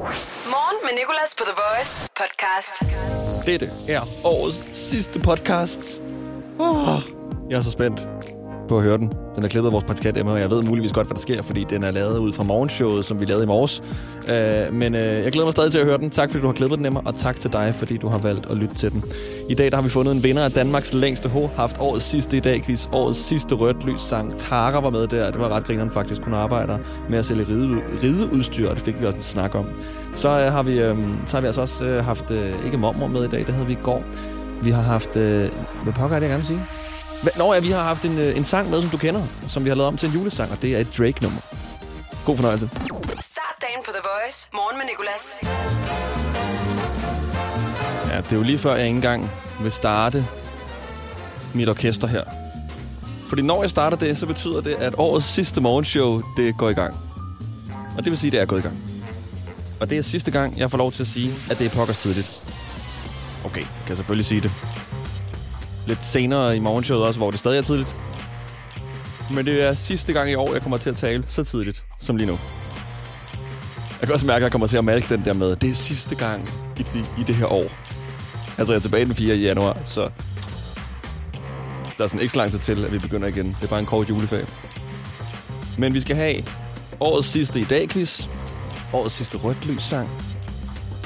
Morgen med Nicolas på The Voice podcast. Dette er årets sidste podcast. Oh, jeg er så spændt på at høre den. Den er klippet af vores praktikant Emma, og jeg ved muligvis godt, hvad der sker, fordi den er lavet ud fra morgenshowet, som vi lavede i morges. Uh, men øh, jeg glæder mig stadig til at høre den. Tak fordi du har klippet den, Emma, og tak til dig, fordi du har valgt at lytte til den. I dag der har vi fundet en vinder af Danmarks længste H, haft årets sidste i dag quiz, årets sidste rødt lys sang. Tara var med der, det var ret grineren faktisk. Hun arbejder med at sælge ride, rideudstyr, og det fik vi også en snak om. Så øh, har vi, uh, så har vi altså også haft, ikke mormor med i dag, det havde vi i går. Vi har haft, uh, hvad pokker er det, jeg gerne vil sige? Hva- Nå ja, vi har haft en, øh, en sang med, som du kender, som vi har lavet om til en julesang, og det er et Drake-nummer. God fornøjelse. Start dagen på The Voice. Morgen med Nicolas. Ja, det er jo lige før, jeg ikke engang vil starte mit orkester her. Fordi når jeg starter det, så betyder det, at årets sidste morgenshow, det går i gang. Og det vil sige, at det er gået i gang. Og det er sidste gang, jeg får lov til at sige, at det er pokkers tidligt. Okay, jeg kan selvfølgelig sige det. Lidt senere i morgenshowet også, hvor det stadig er tidligt. Men det er sidste gang i år, jeg kommer til at tale så tidligt som lige nu. Jeg kan også mærke, at jeg kommer til at malke den der med, det er sidste gang i, de, i det her år. Altså, jeg er tilbage den 4. januar, så der er sådan ikke så lang tid til, at vi begynder igen. Det er bare en kort juleferie. Men vi skal have årets sidste i dag quiz, årets sidste rødt lys sang.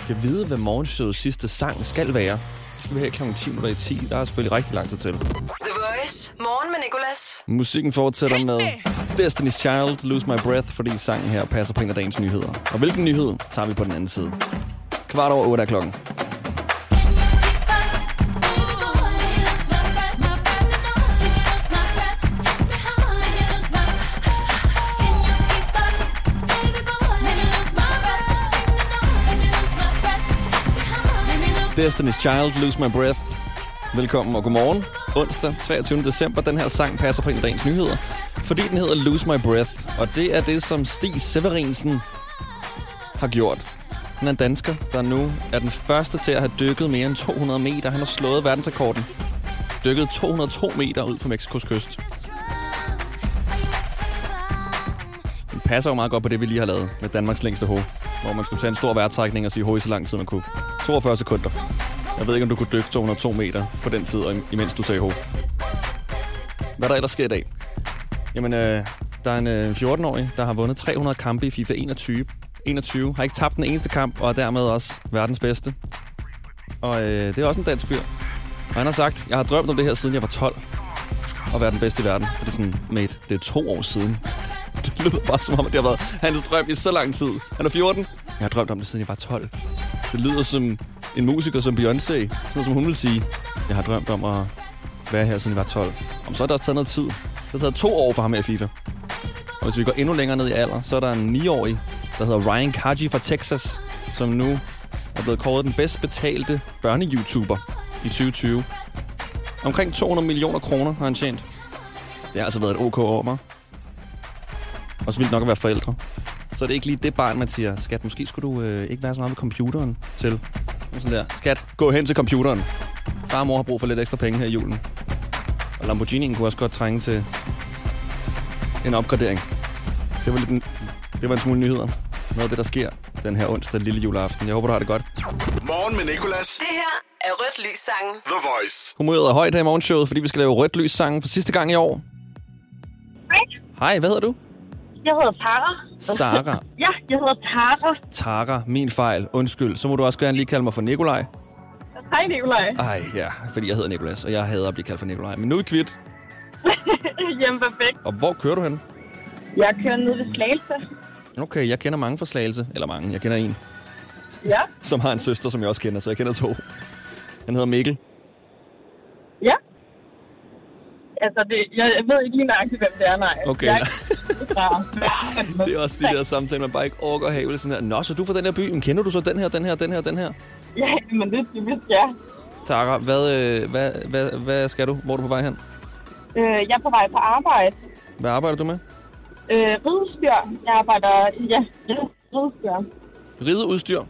Kan vide, hvad morgenshowets sidste sang skal være. Skal vi have kl. 10 minutter i 10. Der er selvfølgelig rigtig lang tid til. The Voice. Morgen med Nicolas. Musikken fortsætter med Destiny's Child, Lose My Breath, fordi sangen her passer på en af dagens nyheder. Og hvilken nyhed tager vi på den anden side? Kvart over 8 er klokken. Destiny's Child, Lose My Breath. Velkommen og godmorgen. Onsdag 23. december. Den her sang passer på en af dagens nyheder, fordi den hedder Lose My Breath. Og det er det, som Stig Severinsen har gjort. Han er en dansker, der nu er den første til at have dykket mere end 200 meter. Han har slået verdensrekorden. Dykket 202 meter ud fra Mexikos kyst. Den passer jo meget godt på det, vi lige har lavet med Danmarks længste hoved. Hvor man skulle tage en stor vejrtrækning og sige ho så lang tid man kunne. 42 sekunder. Jeg ved ikke, om du kunne dykke 202 meter på den tid, og imens du sagde ho. Hvad der ellers sker i dag? Jamen, øh, der er en øh, 14-årig, der har vundet 300 kampe i FIFA 21. 21. Har ikke tabt den eneste kamp, og er dermed også verdens bedste. Og øh, det er også en dansk fyr. Og han har sagt, jeg har drømt om det her, siden jeg var 12. At være den bedste i verden. Og det er sådan, mate, det er to år siden. Det lyder bare som om, at det har været hans drøm i så lang tid. Han er 14. Jeg har drømt om det, siden jeg var 12. Det lyder som en musiker som Beyoncé. Sådan som hun vil sige. Jeg har drømt om at være her, siden jeg var 12. Om så har det også taget noget tid. Det har taget to år for ham her i FIFA. Og hvis vi går endnu længere ned i alder, så er der en 9-årig, der hedder Ryan Kaji fra Texas, som nu er blevet kåret den bedst betalte børne-YouTuber i 2020. Omkring 200 millioner kroner har han tjent. Det har altså været et OK år, hva'? Også vildt nok at være forældre. Så er det ikke lige det barn, man siger, skat, måske skulle du øh, ikke være så meget ved computeren til. Og Sådan der, skat, gå hen til computeren. Far og mor har brug for lidt ekstra penge her i julen. Og Lamborghini'en kunne også godt trænge til en opgradering. Det var, lidt en, det var en smule nyheder. Noget af det, der sker den her onsdag lille juleaften. Jeg håber, du har det godt. Morgen med Nicolas. Det her er Rødt Lys sangen. The Voice. Humøret er højt her i morgenshowet, fordi vi skal lave rødt lys sangen for sidste gang i år. Hej, Hej, hvad hedder du? Jeg hedder Tara. Sara. Ja, jeg hedder Tara. Tara, min fejl. Undskyld. Så må du også gerne lige kalde mig for Nikolaj. Hej, Nikolaj. Ej, ja, fordi jeg hedder Nikolas, og jeg hader at blive kaldt for Nikolaj. Men nu er vi kvitt. Jamen, perfekt. Og hvor kører du hen? Jeg kører ned ved Slagelse. Okay, jeg kender mange fra Slagelse. Eller mange, jeg kender en, Ja, som har en søster, som jeg også kender, så jeg kender to. Han hedder Mikkel. ja. Altså, det, jeg, jeg ved ikke lige nøjagtigt, hvem det er, nej. Okay, Jeg. Det er også de der samtaler, man bare ikke orker at have. Sådan her. Nå, så du fra den her by. Men kender du så den her, den her, den her, den her? Ja, men det er typisk, ja. Tara, hvad, øh, hvad, hvad, hvad skal du? Hvor er du på vej hen? Øh, jeg er på vej på arbejde. Hvad arbejder du med? Øh, ridestyr. Jeg arbejder, ja, ridestyr. Rideudstyr.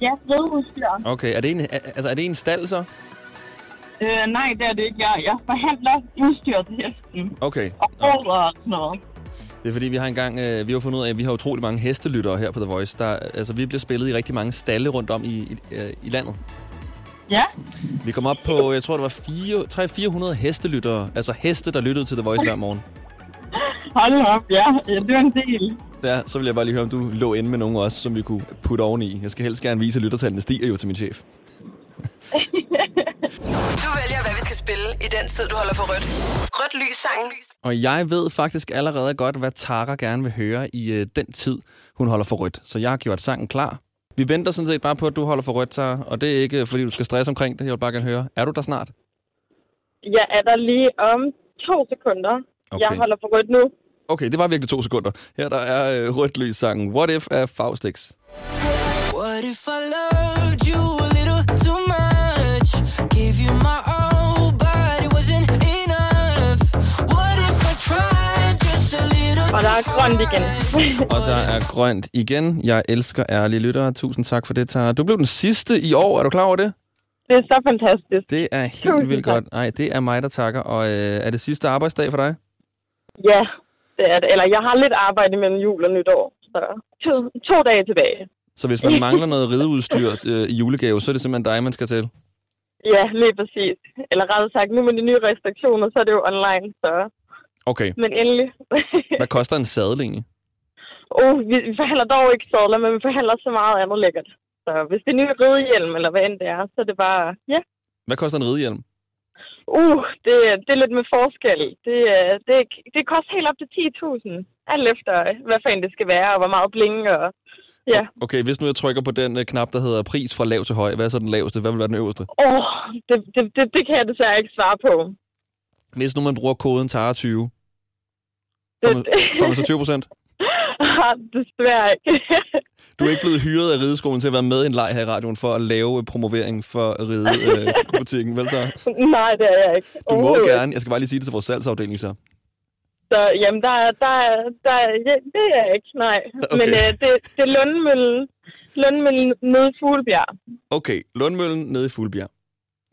Ja, rideudstyr. Okay, er det en, altså, er det en stald så? Øh, nej, det er det ikke. Jeg, jeg forhandler udstyr til hesten. Okay. Og og sådan noget. Det er fordi, vi har engang, øh, vi har fundet ud af, at vi har utrolig mange hestelyttere her på The Voice. Der, altså, vi bliver spillet i rigtig mange stalle rundt om i, i, øh, i landet. Ja, Vi kom op på, jeg tror, det var 300-400 hestelyttere. Altså heste, der lyttede til The Voice hver morgen. hold op, ja. ja det var en del. Ja, så vil jeg bare lige høre, om du lå inde med nogen også, som vi kunne putte oveni. Jeg skal helst gerne vise, at lyttertallene stiger jo til min chef. Du vælger, hvad vi skal spille i den tid, du holder for rødt. Rødt lys sangen. Og jeg ved faktisk allerede godt, hvad Tara gerne vil høre i øh, den tid, hun holder for rødt. Så jeg har gjort sangen klar. Vi venter sådan set bare på, at du holder for rødt, Tara. Og det er ikke, fordi du skal stresse omkring det. Jeg vil bare gerne høre. Er du der snart? Jeg er der lige om to sekunder. Okay. Jeg holder for rødt nu. Okay, det var virkelig to sekunder. Her der er øh, rødt lys sangen. What If af Faustix. What if I loved you Og der er grønt igen. Og der er grønt igen. Jeg elsker ærlige lyttere. Tusind tak for det, Tara. Du blev den sidste i år. Er du klar over det? det er så fantastisk. Det er helt Tusind vildt tak. godt. Nej, det er mig, der takker. Og øh, er det sidste arbejdsdag for dig? Ja, det er det. Eller jeg har lidt arbejde mellem jul og nytår. Så to, to dage tilbage. Så hvis man mangler noget rideudstyr øh, i julegave, så er det simpelthen dig, man skal til. Ja, lige præcis. Eller rettere sagt, nu med de nye restriktioner, så er det jo online. Så. Okay. Men endelig. Hvad koster en egentlig? oh, vi, vi forhandler dog ikke sadler, men vi forhandler så meget andet lækkert. Så hvis det er ny ridehjelm, eller hvad end det er, så er det bare, ja. Hvad koster en ridehjelm? Uh, det, det er lidt med forskel. Det, er- det, det koster helt op til 10.000. Alt efter, hvad fanden det skal være, og hvor meget bling og... Ja. Okay, hvis nu jeg trykker på den øh, knap, der hedder pris fra lav til høj, hvad er så den laveste? Hvad vil være den øverste? Åh, oh, det, det, det, det kan jeg desværre ikke svare på. Hvis nu man bruger koden TARA20, Det, får man, får man så 20 procent? Ah, desværre ikke. Du er ikke blevet hyret af rideskolen til at være med i en leg her i radioen for at lave øh, promovering for ridebutikken, øh, butikken, vel så? Nej, det er jeg ikke. Du må gerne. Jeg skal bare lige sige det til vores salgsafdeling så. Så jamen, der, er- der, er- der, er- ja, det er jeg ikke, nej. Okay. Men øh, det, det er Lundmøllen, Lundmøllen nede i Fuglebjerg. Okay, Lundmøllen nede i Fuglbjerg.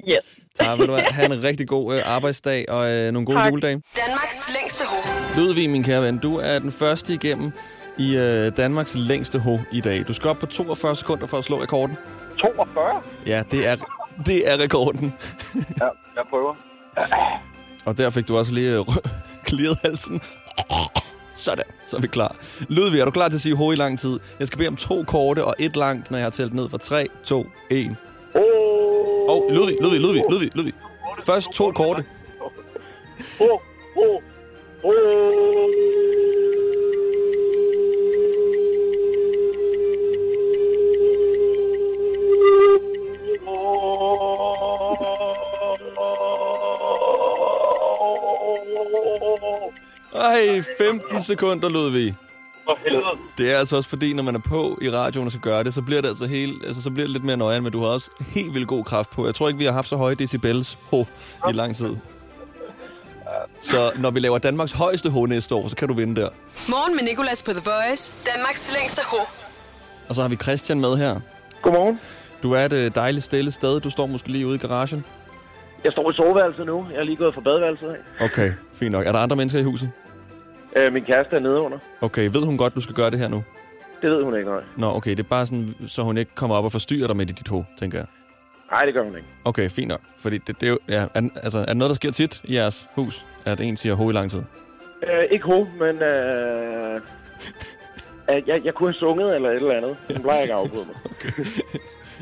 Yes. Tak, vil du have. Ha' en rigtig god øh, arbejdsdag og øh, nogle gode Tak. juledage. Danmarks længste ho. Ludvig, min kære ven, du er den første igennem i øh, Danmarks længste ho i dag. Du skal op på 42 sekunder for at slå rekorden. 42? Ja, det er, det er rekorden. Ja, jeg prøver. Og der fik du også lige clearet halsen. Sådan, så er vi klar. Ludvig, er du klar til at sige ho i lang tid? Jeg skal bede om to korte og et langt, når jeg har talt ned fra 3, 2, 1. Oh, Og Ludvig, Ludvig, Ludvig, Ludvig, Ludvig. Først to korte. oh, oh, oh. Ej, 15 sekunder, Ludvig. For helvede. Det er altså også fordi, når man er på i radioen og skal gøre det, så bliver det altså helt, altså, så bliver det lidt mere nøjere, men du har også helt vildt god kraft på. Jeg tror ikke, vi har haft så høje decibels ho i lang tid. Så når vi laver Danmarks højeste ho næste år, så kan du vinde der. Morgen med Nicolas på The Voice. Danmarks længste ho. Og så har vi Christian med her. Godmorgen. Du er et øh, dejligt stille sted. Du står måske lige ude i garagen. Jeg står i soveværelset nu. Jeg er lige gået fra badeværelset af. Okay, fint nok. Er der andre mennesker i huset? Øh, min kæreste er nede under. Okay, ved hun godt, du skal gøre det her nu? Det ved hun ikke, nej. Nå, okay, det er bare sådan, så hun ikke kommer op og forstyrrer dig med dit ho, tænker jeg. Nej, det gør hun ikke. Okay, fint nok. Fordi det, det er jo, ja, er, altså, er det noget, der sker tit i jeres hus, at en siger ho i lang tid? Øh, ikke ho, men... Øh, jeg, jeg kunne have sunget eller et eller andet. Hun plejer ikke at afbryde mig.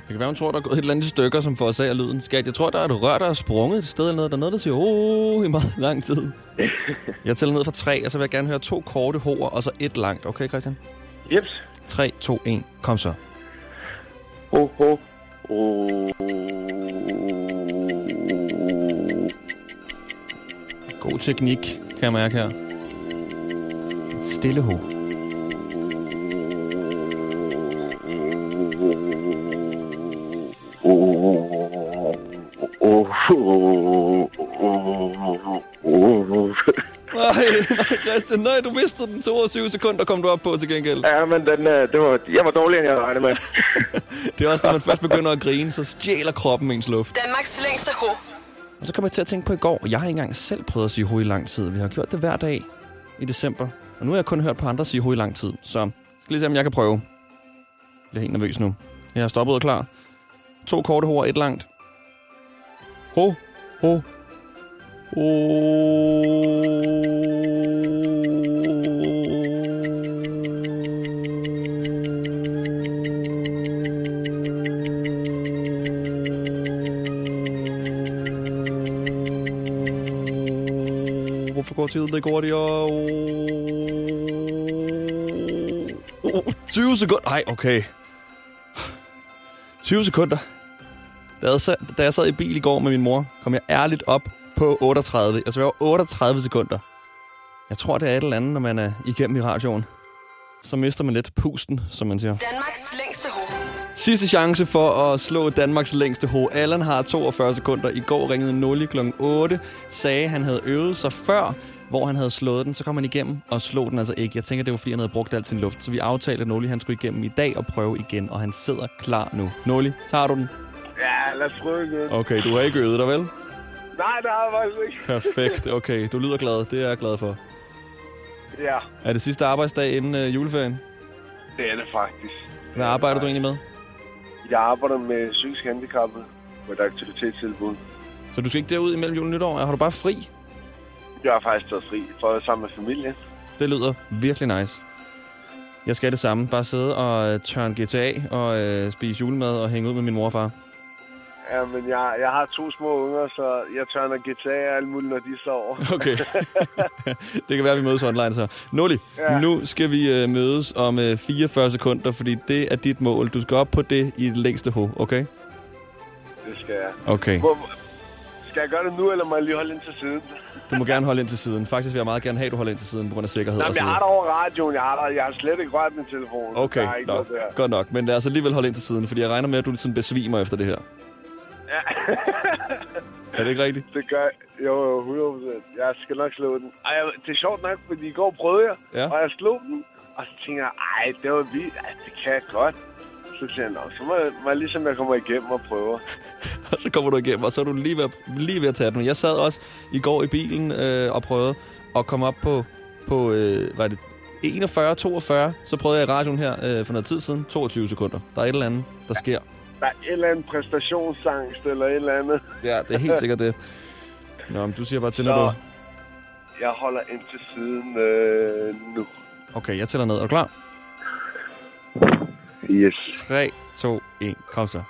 Det kan være, hun tror, der er gået et eller andet stykker, som forårsager lyden. Skat, jeg tror, der er et rør, der er sprunget et sted eller noget. Der er noget, der siger oh i meget lang tid. Jeg tæller ned fra tre, og så vil jeg gerne høre to korte hoer, og så et langt. Okay, Christian? Jeps. 3, 2, 1. Kom så. Ho, ho. Oh. God teknik, kan jeg mærke her. Stille ho. Nej, nej, Christian, nej, du mistede den 22 sekunder, kom du op på til gengæld. Ja, men den, øh, det var, jeg var dårligere, end jeg regnede med. Det er også, når man først begynder at grine, så stjæler kroppen ens luft. Danmarks længste ho. Og så kom jeg til at tænke på i går, og jeg har ikke engang selv prøvet at sige ho i lang tid. Vi har gjort det hver dag i december. Og nu har jeg kun hørt på andre sige ho i lang tid, så jeg skal lige se, om jeg kan prøve. Jeg bliver helt nervøs nu. Jeg har stoppet og klar. To korte ho og et langt. Ho, ho, Hvorfor går tiden ikke hurtigere? Oh, 20 sekunder. Nej, okay. 20 sekunder. Da jeg, sad, i bil i går med min mor, kom jeg ærligt op på 38. Jeg var 38 sekunder. Jeg tror, det er et eller andet, når man er igennem i radioen. Så mister man lidt pusten, som man siger. Danmarks længste ho. Sidste chance for at slå Danmarks længste ho. Allan har 42 sekunder. I går ringede Nulli kl. 8. Sagde, han havde øvet sig før, hvor han havde slået den. Så kom han igennem og slog den altså ikke. Jeg tænker, det var fordi, han havde brugt al sin luft. Så vi aftalte, at Nulli han skulle igennem i dag og prøve igen. Og han sidder klar nu. Nulli, tager du den? Lad os prøve igen. Okay, du har ikke øvet dig, vel? Nej, det har jeg faktisk ikke. Perfekt. Okay, du lyder glad. Det er jeg glad for. Ja, Er det sidste arbejdsdag inden øh, juleferien? det er det faktisk. Hvad arbejder du egentlig med? Jeg arbejder med psykisk handicappede på et aktivitetstilbud. Så du skal ikke derud imellem jul og nytår? Har du bare fri? Jeg har faktisk taget fri for at være sammen med familien. Det lyder virkelig nice. Jeg skal det samme. Bare sidde og øh, tørne GTA og øh, spise julemad og hænge ud med min mor og far. Ja, men jeg, jeg har to små unger, så jeg tørner GTA og alt muligt, når de sover. Okay. det kan være, at vi mødes online så. Nulli, ja. Nu skal vi øh, mødes om øh, 44 sekunder, fordi det er dit mål. Du skal op på det i det længste ho, okay? Det skal jeg. Okay. Hvor, skal jeg gøre det nu, eller må jeg lige holde ind til siden? Du må gerne holde ind til siden. Faktisk vil jeg meget gerne have, at du holder ind til siden på grund af sikkerhed Nej, men jeg har det over radioen. Jeg har, der, jeg har slet ikke rørt min telefon. Okay, der. godt nok. Men lad os alligevel holde ind til siden, fordi jeg regner med, at du sådan besvimer efter det her. Ja. Er det ikke rigtigt? det gør jeg. Jo, jo, 100 Jeg skal nok slå den. Ej, det er sjovt nok, fordi i går prøvede jeg, Ja. og jeg slog den. Og så tænker jeg, ej, det var vildt. Ej, det kan jeg godt. Så siger jeg, Nå, så må jeg, må jeg ligesom, jeg kommer igennem og prøver. Og så kommer du igennem, og så er du lige ved, at- lige ved at tage den. Jeg sad også i går i bilen øh, og prøvede at komme op på, på øh, hvad er det, 41, 42. Så prøvede jeg i radioen her øh, for noget tid siden. 22 sekunder. Der er et eller andet, der sker. Der er et eller andet præstationsangst eller et eller andet. Ja, det er helt sikkert det. Nå, men du siger bare til, når du... Jeg holder ind til siden øh, nu. Okay, jeg tæller ned. Er du klar? Yes. 3, 2, 1. Kom så.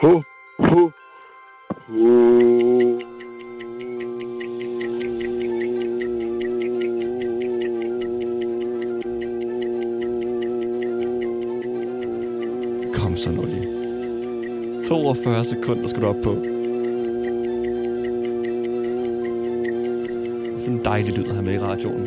Hu, hu, hu. Kom så nu lige. 42 sekunder skal du op på. Sådan en dejlig lyd at have med i radioen.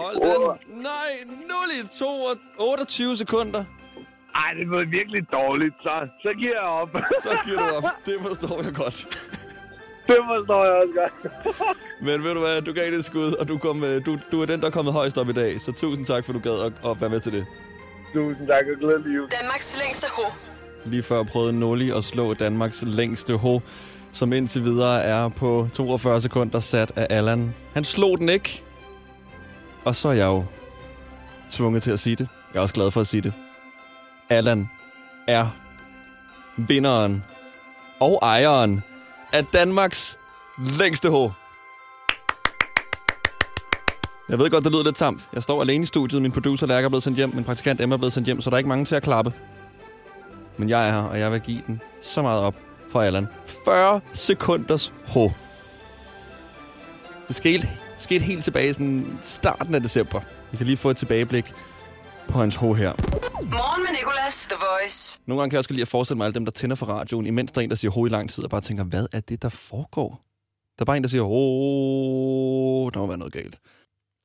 Hold den. Nej, 0 i 2 og 28 sekunder. Ej, det var virkelig dårligt, så, så giver jeg op. Så giver du op. Det forstår jeg godt. Det forstår jeg også godt. Men ved du hvad, du gav det et skud, og du, kom, øh, du, du er den, der er kommet højst op i dag. Så tusind tak, for du gad at, at være med til det. Tusind tak og glædelig jul. Danmarks længste ho. Lige før prøvede Nulli at slå Danmarks længste ho, som indtil videre er på 42 sekunder sat af Allan. Han slog den ikke. Og så er jeg jo tvunget til at sige det. Jeg er også glad for at sige det. Allan er vinderen og ejeren af Danmarks længste hår. Jeg ved godt, det lyder lidt tamt. Jeg står alene i studiet. Min producer Lærke er blevet sendt hjem. Min praktikant Emma er blevet sendt hjem, så der er ikke mange til at klappe. Men jeg er her, og jeg vil give den så meget op for Allan. 40 sekunders hår. Det skete, skete helt tilbage i sådan starten af december. Vi kan lige få et tilbageblik på hans ho her. Morgen med Nicolas. The Voice. Nogle gange kan jeg også godt lide at forestille mig alle dem, der tænder for radioen, imens der er en, der siger ho i lang tid, og bare tænker, hvad er det, der foregår? Der er bare en, der siger ho. Der må være noget galt.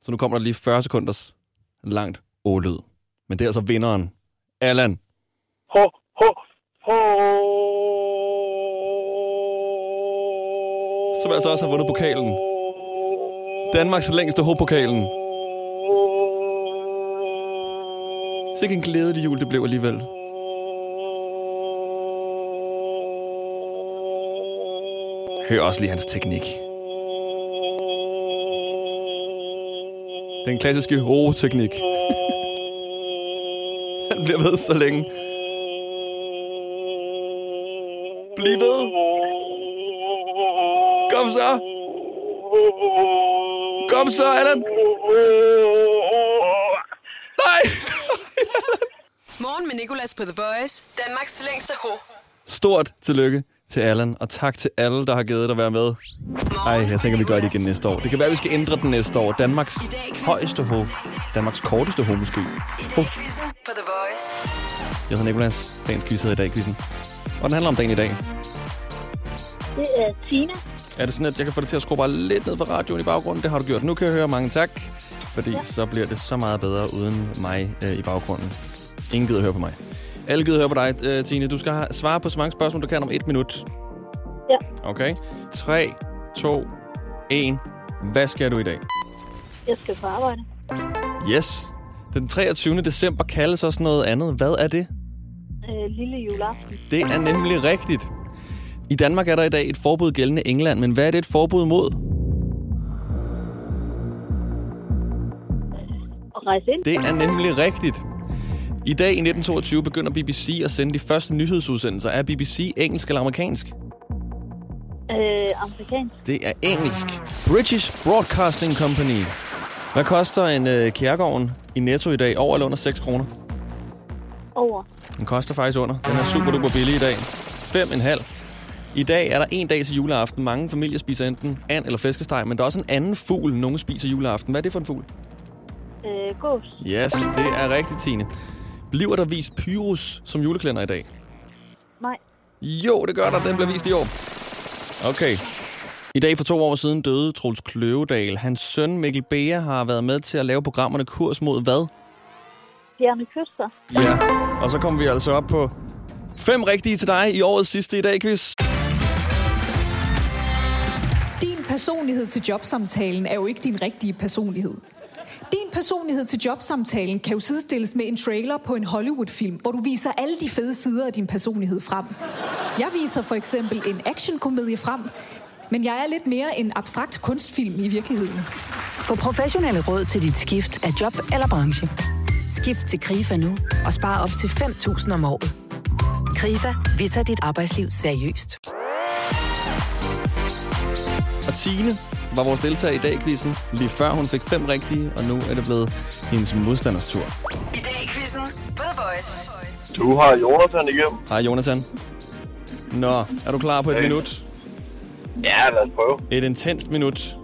Så nu kommer der lige 40 sekunders langt o-lyd. Men det er altså vinderen. Allan. Ho, ho, ho. Som altså også har vundet pokalen. Danmarks længste ho-pokalen. Sikke en glædelig jul, det blev alligevel. Hør også lige hans teknik. Den klassiske ho-teknik. Han bliver ved så længe. Bliv ved. Kom så. Kom så, Allan. Morgen med Nicolas på The Voice. Danmarks længste ho. Stort tillykke til Allan, og tak til alle, der har givet dig at være med. Ej, jeg tænker, vi gør det igen næste år. Det kan være, vi skal ændre den næste år. Danmarks højeste ho. Danmarks korteste ho, måske. Dag quizzen på The Voice. Jeg hedder Nikolas. Dagens quiz hedder i dag, quizzen. Og den handler om dagen i dag. Det er Tina. Er det sådan, at jeg kan få det til at skrue bare lidt ned for radioen i baggrunden? Det har du gjort. Nu kan jeg høre mange tak. Fordi ja. så bliver det så meget bedre uden mig øh, i baggrunden. Ingen gider høre på mig. Alle gider høre på dig, øh, Tine. Du skal svare på så mange spørgsmål, du kan om et minut. Ja. Okay. 3, 2, 1. Hvad skal du i dag? Jeg skal på arbejde. Yes. Den 23. december kaldes også noget andet. Hvad er det? Øh, lille juleaften. Det er nemlig rigtigt. I Danmark er der i dag et forbud gældende i England, men hvad er det et forbud mod? Og rejse ind. Det er nemlig rigtigt. I dag i 1922 begynder BBC at sende de første nyhedsudsendelser. Er BBC engelsk eller amerikansk? Øh, amerikansk. Det er engelsk. British Broadcasting Company. Hvad koster en øh, kærgården i Netto i dag? Over eller under 6 kroner? Over. Den koster faktisk under. Den er super duper billig i dag. 5,5. I dag er der en dag til juleaften. Mange familier spiser enten and eller flæskesteg, men der er også en anden fugl, nogen spiser juleaften. Hvad er det for en fugl? Øh, gås. Yes, det er rigtigt, Tine. Bliver der vist Pyrus som juleklænder i dag? Nej. Jo, det gør der. Den bliver vist i år. Okay. I dag for to år siden døde Troels Kløvedal. Hans søn Mikkel Bea har været med til at lave programmerne Kurs mod hvad? Fjerne kyster. Ja. Og så kommer vi altså op på fem rigtige til dig i årets sidste i dag, quiz. Din personlighed til jobsamtalen er jo ikke din rigtige personlighed. Din personlighed til jobsamtalen kan jo sidestilles med en trailer på en Hollywood-film, hvor du viser alle de fede sider af din personlighed frem. Jeg viser for eksempel en actionkomedie frem, men jeg er lidt mere en abstrakt kunstfilm i virkeligheden. Få professionelle råd til dit skift af job eller branche. Skift til KRIFA nu og spare op til 5.000 om året. KRIFA, vi tager dit arbejdsliv seriøst. Og Tine var vores deltager i dag, quizzen. Lige før hun fik fem rigtige, og nu er det blevet hendes modstanders tur. I dag quizzen på The Voice. Du har Jonathan igennem. Hej, Jonathan. Nå, er du klar på et Hey. minut? Ja, lad os prøve. Et intenst minut.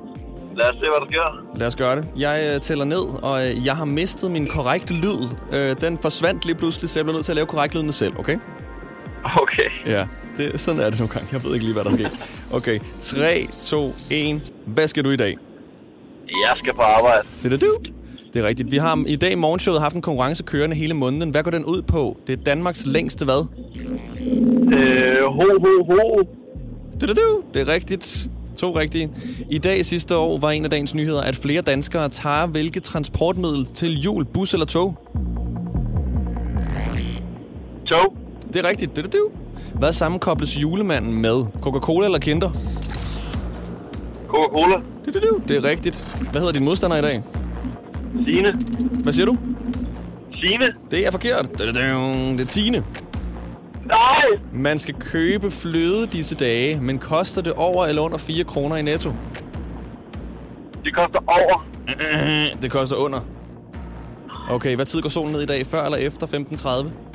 Lad os se, hvad der sker. Lad os gøre det. Jeg øh, tæller ned, og øh, jeg har mistet min korrekte lyd. Øh, den forsvandt lige pludselig, så jeg blev nødt til at lave korrekt lydene selv, okay? Okay. Ja, det, sådan er det nogle gange. Jeg ved ikke lige, hvad der er sket. Okay, 3, 2, 1. Hvad skal du i dag? Jeg skal på arbejde. Det er du. Det er rigtigt. Vi har i dag i morgenshowet haft en konkurrence kørende hele måneden. Hvad går den ud på? Det er Danmarks længste hvad? Øh, ho, ho, ho. Det er du. Det er rigtigt. To rigtige. I dag sidste år var en af dagens nyheder, at flere danskere tager hvilket transportmiddel til jul, bus eller tog? Tog. Det er rigtigt. Det er du. Hvad sammenkobles julemanden med? Coca-Cola eller Kinder? Coca-Cola. Det er er rigtigt. Hvad hedder din modstander i dag? Signe. Hvad siger du? Signe. Det er forkert. Det er, det er Tine. Nej. Man skal købe fløde disse dage, men koster det over eller under 4 kroner i netto? Det koster over. Det koster under. Okay, hvad tid går solen ned i dag? Før eller efter 15.30?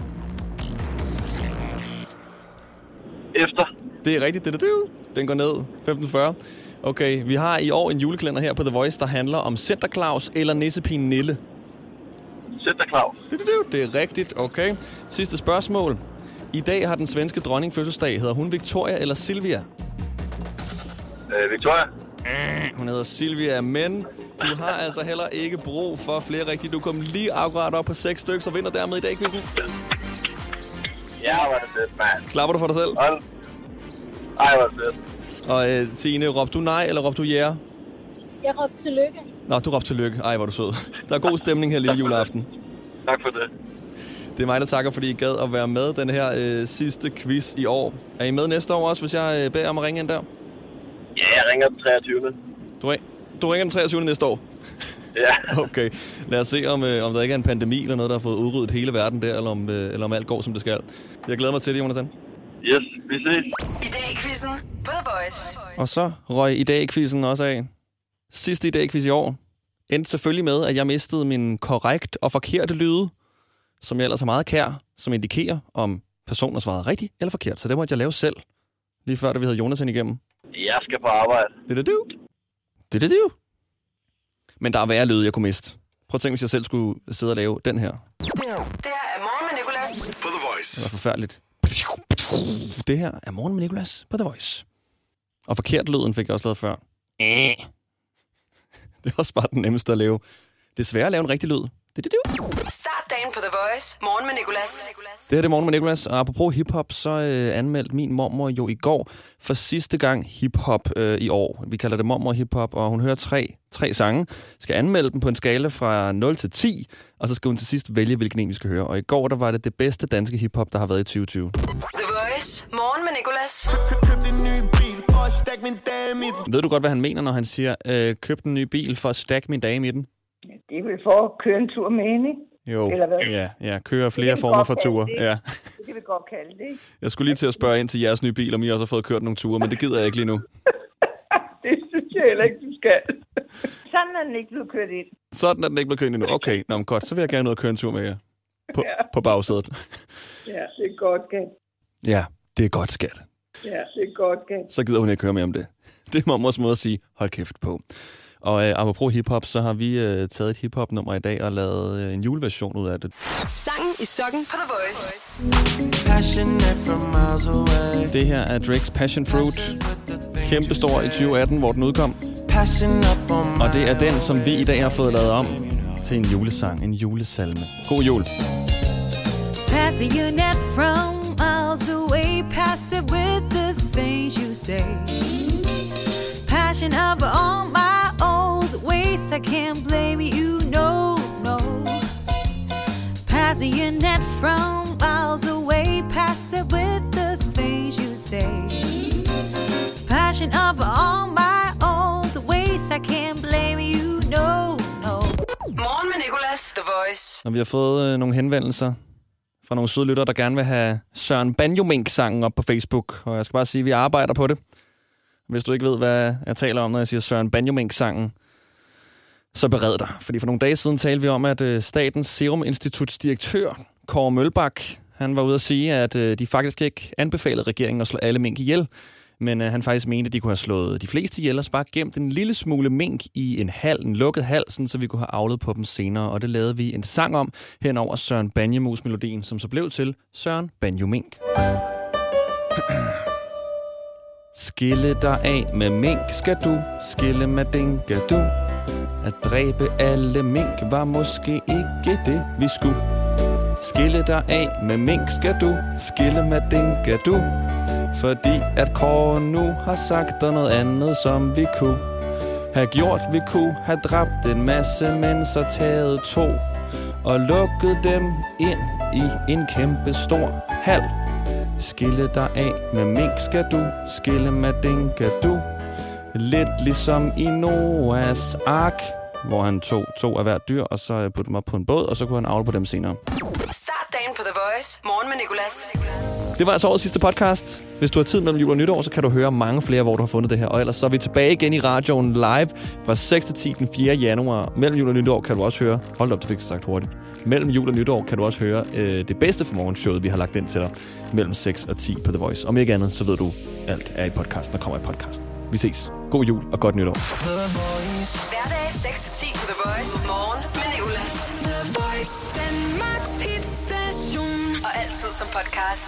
Efter. Det er rigtigt, det er det. Den går ned 15.40. Okay, vi har i år en juleklænder her på The Voice, der handler om Center Claus eller Nissepin Nille. Dig, Claus. Det, det, det, det er rigtigt, okay. Sidste spørgsmål. I dag har den svenske dronning fødselsdag. Hedder hun Victoria eller Silvia? Øh, Victoria. Hun hedder Silvia, men du har altså heller ikke brug for flere rigtige. Du kom lige akkurat op på seks stykker, så vinder dermed i dag, quizzen. Ja, er det fedt, mand. Klapper du for dig selv? Hold. Ej, er det fedt. Og øh, Tine, råbte du nej, eller råbte du ja? Yeah? Jeg råbte tillykke. Nå, du råbte tillykke. Ej, hvor er du sød. Der er god stemning her lille juleaften. Tak for det. Det er mig, der takker, fordi I gad at være med den her øh, sidste quiz i år. Er I med næste år også, hvis jeg øh, beder om at ringe ind der? ringer den 23. Du, ring, du ringer den 23. næste år? Ja. Okay. Lad os se, om, øh, om der ikke er en pandemi eller noget, der har fået udryddet hele verden der, eller om, øh, eller om alt går, som det skal. Jeg glæder mig til det, Jonathan. Yes, vi ses. I dag i quizzen The Voice. Og så røg i dag quizzen også af. Sidste i dag quiz i år endte selvfølgelig med, at jeg mistede min korrekt og forkerte lyde, som jeg ellers er meget kær, som indikerer, om personen svarede rigtigt eller forkert. Så det måtte jeg lave selv, lige før, da vi havde Jonathan igennem. Jeg skal på arbejde. Det er det, du. Det er det, du. Men der er værre lyde, jeg kunne miste. Prøv at tænke, hvis jeg selv skulle sidde og lave den her. Det Det her er morgen med Nicolas. På The Voice. var forfærdeligt. Det her er Morgen med Nicolas på The Voice. Og forkert lyden fik jeg også lavet før. Det er også bare den nemmeste at lave. Det er svært at lave en rigtig lyd. Det er det, du. Start dagen på The Voice. Morgen med Nicolas. Det her det er Morgen med Nicolas, og apropos hiphop, så øh, anmeldte min mormor jo i går for sidste gang hiphop øh, i år. Vi kalder det mormor hiphop, og hun hører tre, tre sange. Skal anmelde dem på en skala fra 0 til 10, og så skal hun til sidst vælge, hvilken en vi skal høre. Og i går, der var det det bedste danske hiphop, der har været i 2020. The Voice. Morgen med Nicolas. Ved du godt, hvad han mener, når han siger, øh, køb en ny bil for at stack min dame i den? Det er vel for at køre en tur med hende, ikke? Jo, Eller hvad? ja, ja, kører flere former for ture. det. Ja. Det kan vi godt kalde det, ikke? Jeg skulle lige til at spørge ind til jeres nye bil, om I også har fået kørt nogle ture, men det gider jeg ikke lige nu. Det synes jeg heller ikke, du skal. Sådan er den ikke blevet kørt ind. Sådan er den ikke blevet kørt endnu. Okay, nå, men godt, så vil jeg gerne ud og køre en tur med jer. På, Ja. på bagsædet. Ja, det er godt, skat. Ja, det er godt, skat. Ja, det er godt, skat. Så gider hun ikke høre mere om det. Det er mormors måde at sige, hold kæft på. Og øh, apropos hiphop, så har vi øh, taget et hiphop-nummer i dag og lavet øh, en juleversion ud af det. Sangen i sokken på The Voice. Det her er Drake's Passion Fruit. Kæmpe stor i 2018, hvor den udkom. Og det er den, som vi i dag har fået lavet om til en julesang, en julesalme. God jul. Net from I can't blame you, no, no. Passing your net from miles away, pass it with the things you say. Passion up on my old ways, I can't blame you, no, no. Morgen med Nicolas. The Voice. Og vi har fået øh, nogle henvendelser fra nogle søde lyttere, der gerne vil have Søren Banjo-Mink-sangen op på Facebook. Og jeg skal bare sige, at vi arbejder på det. Hvis du ikke ved, hvad jeg taler om, når jeg siger Søren Banjo-Mink-sangen, så bered dig. Fordi for nogle dage siden talte vi om, at øh, Statens Serum Instituts direktør, Kåre Mølbak, han var ude at sige, at øh, de faktisk ikke anbefalede regeringen at slå alle mink ihjel, men øh, han faktisk mente, at de kunne have slået de fleste ihjel og bare gemt en lille smule mink i en hal, en lukket hal, sådan, så vi kunne have avlet på dem senere. Og det lavede vi en sang om hen over Søren Banjemus-melodien, som så blev til Søren Banjo Mink. Skille dig af med mink skal du, skille med dinke du. At dræbe alle mink var måske ikke det, vi skulle. Skille dig af med mink skal du, skille med dinke du. Fordi at Kåre nu har sagt der noget andet, som vi kunne have gjort. Vi kunne have dræbt en masse, men så taget to og lukket dem ind i en kæmpe stor hal. Skille dig af med mink skal du, skille med dinke du. Lidt ligesom i Noahs ark, hvor han tog to af hvert dyr, og så puttede dem op på en båd, og så kunne han avle på dem senere. Start dagen på The Voice. Morgen med Nicolas. Det var altså årets sidste podcast. Hvis du har tid mellem jul og nytår, så kan du høre mange flere, hvor du har fundet det her. Og ellers så er vi tilbage igen i radioen live fra 6 til 10 den 4. januar. Mellem jul og nytår kan du også høre... Hold op, det fik jeg sagt hurtigt. Mellem jul og nytår kan du også høre øh, det bedste for morgenshowet, vi har lagt ind til dig. Mellem 6 og 10 på The Voice. Om ikke andet, så ved du, alt er i podcasten, der kommer i podcasten. Vi ses. God jul og godt nytår. Hverdag 6-10 på The Voice. Morgen med Nicolas. The Voice, Danmarks hitstation. Og altid som podcast.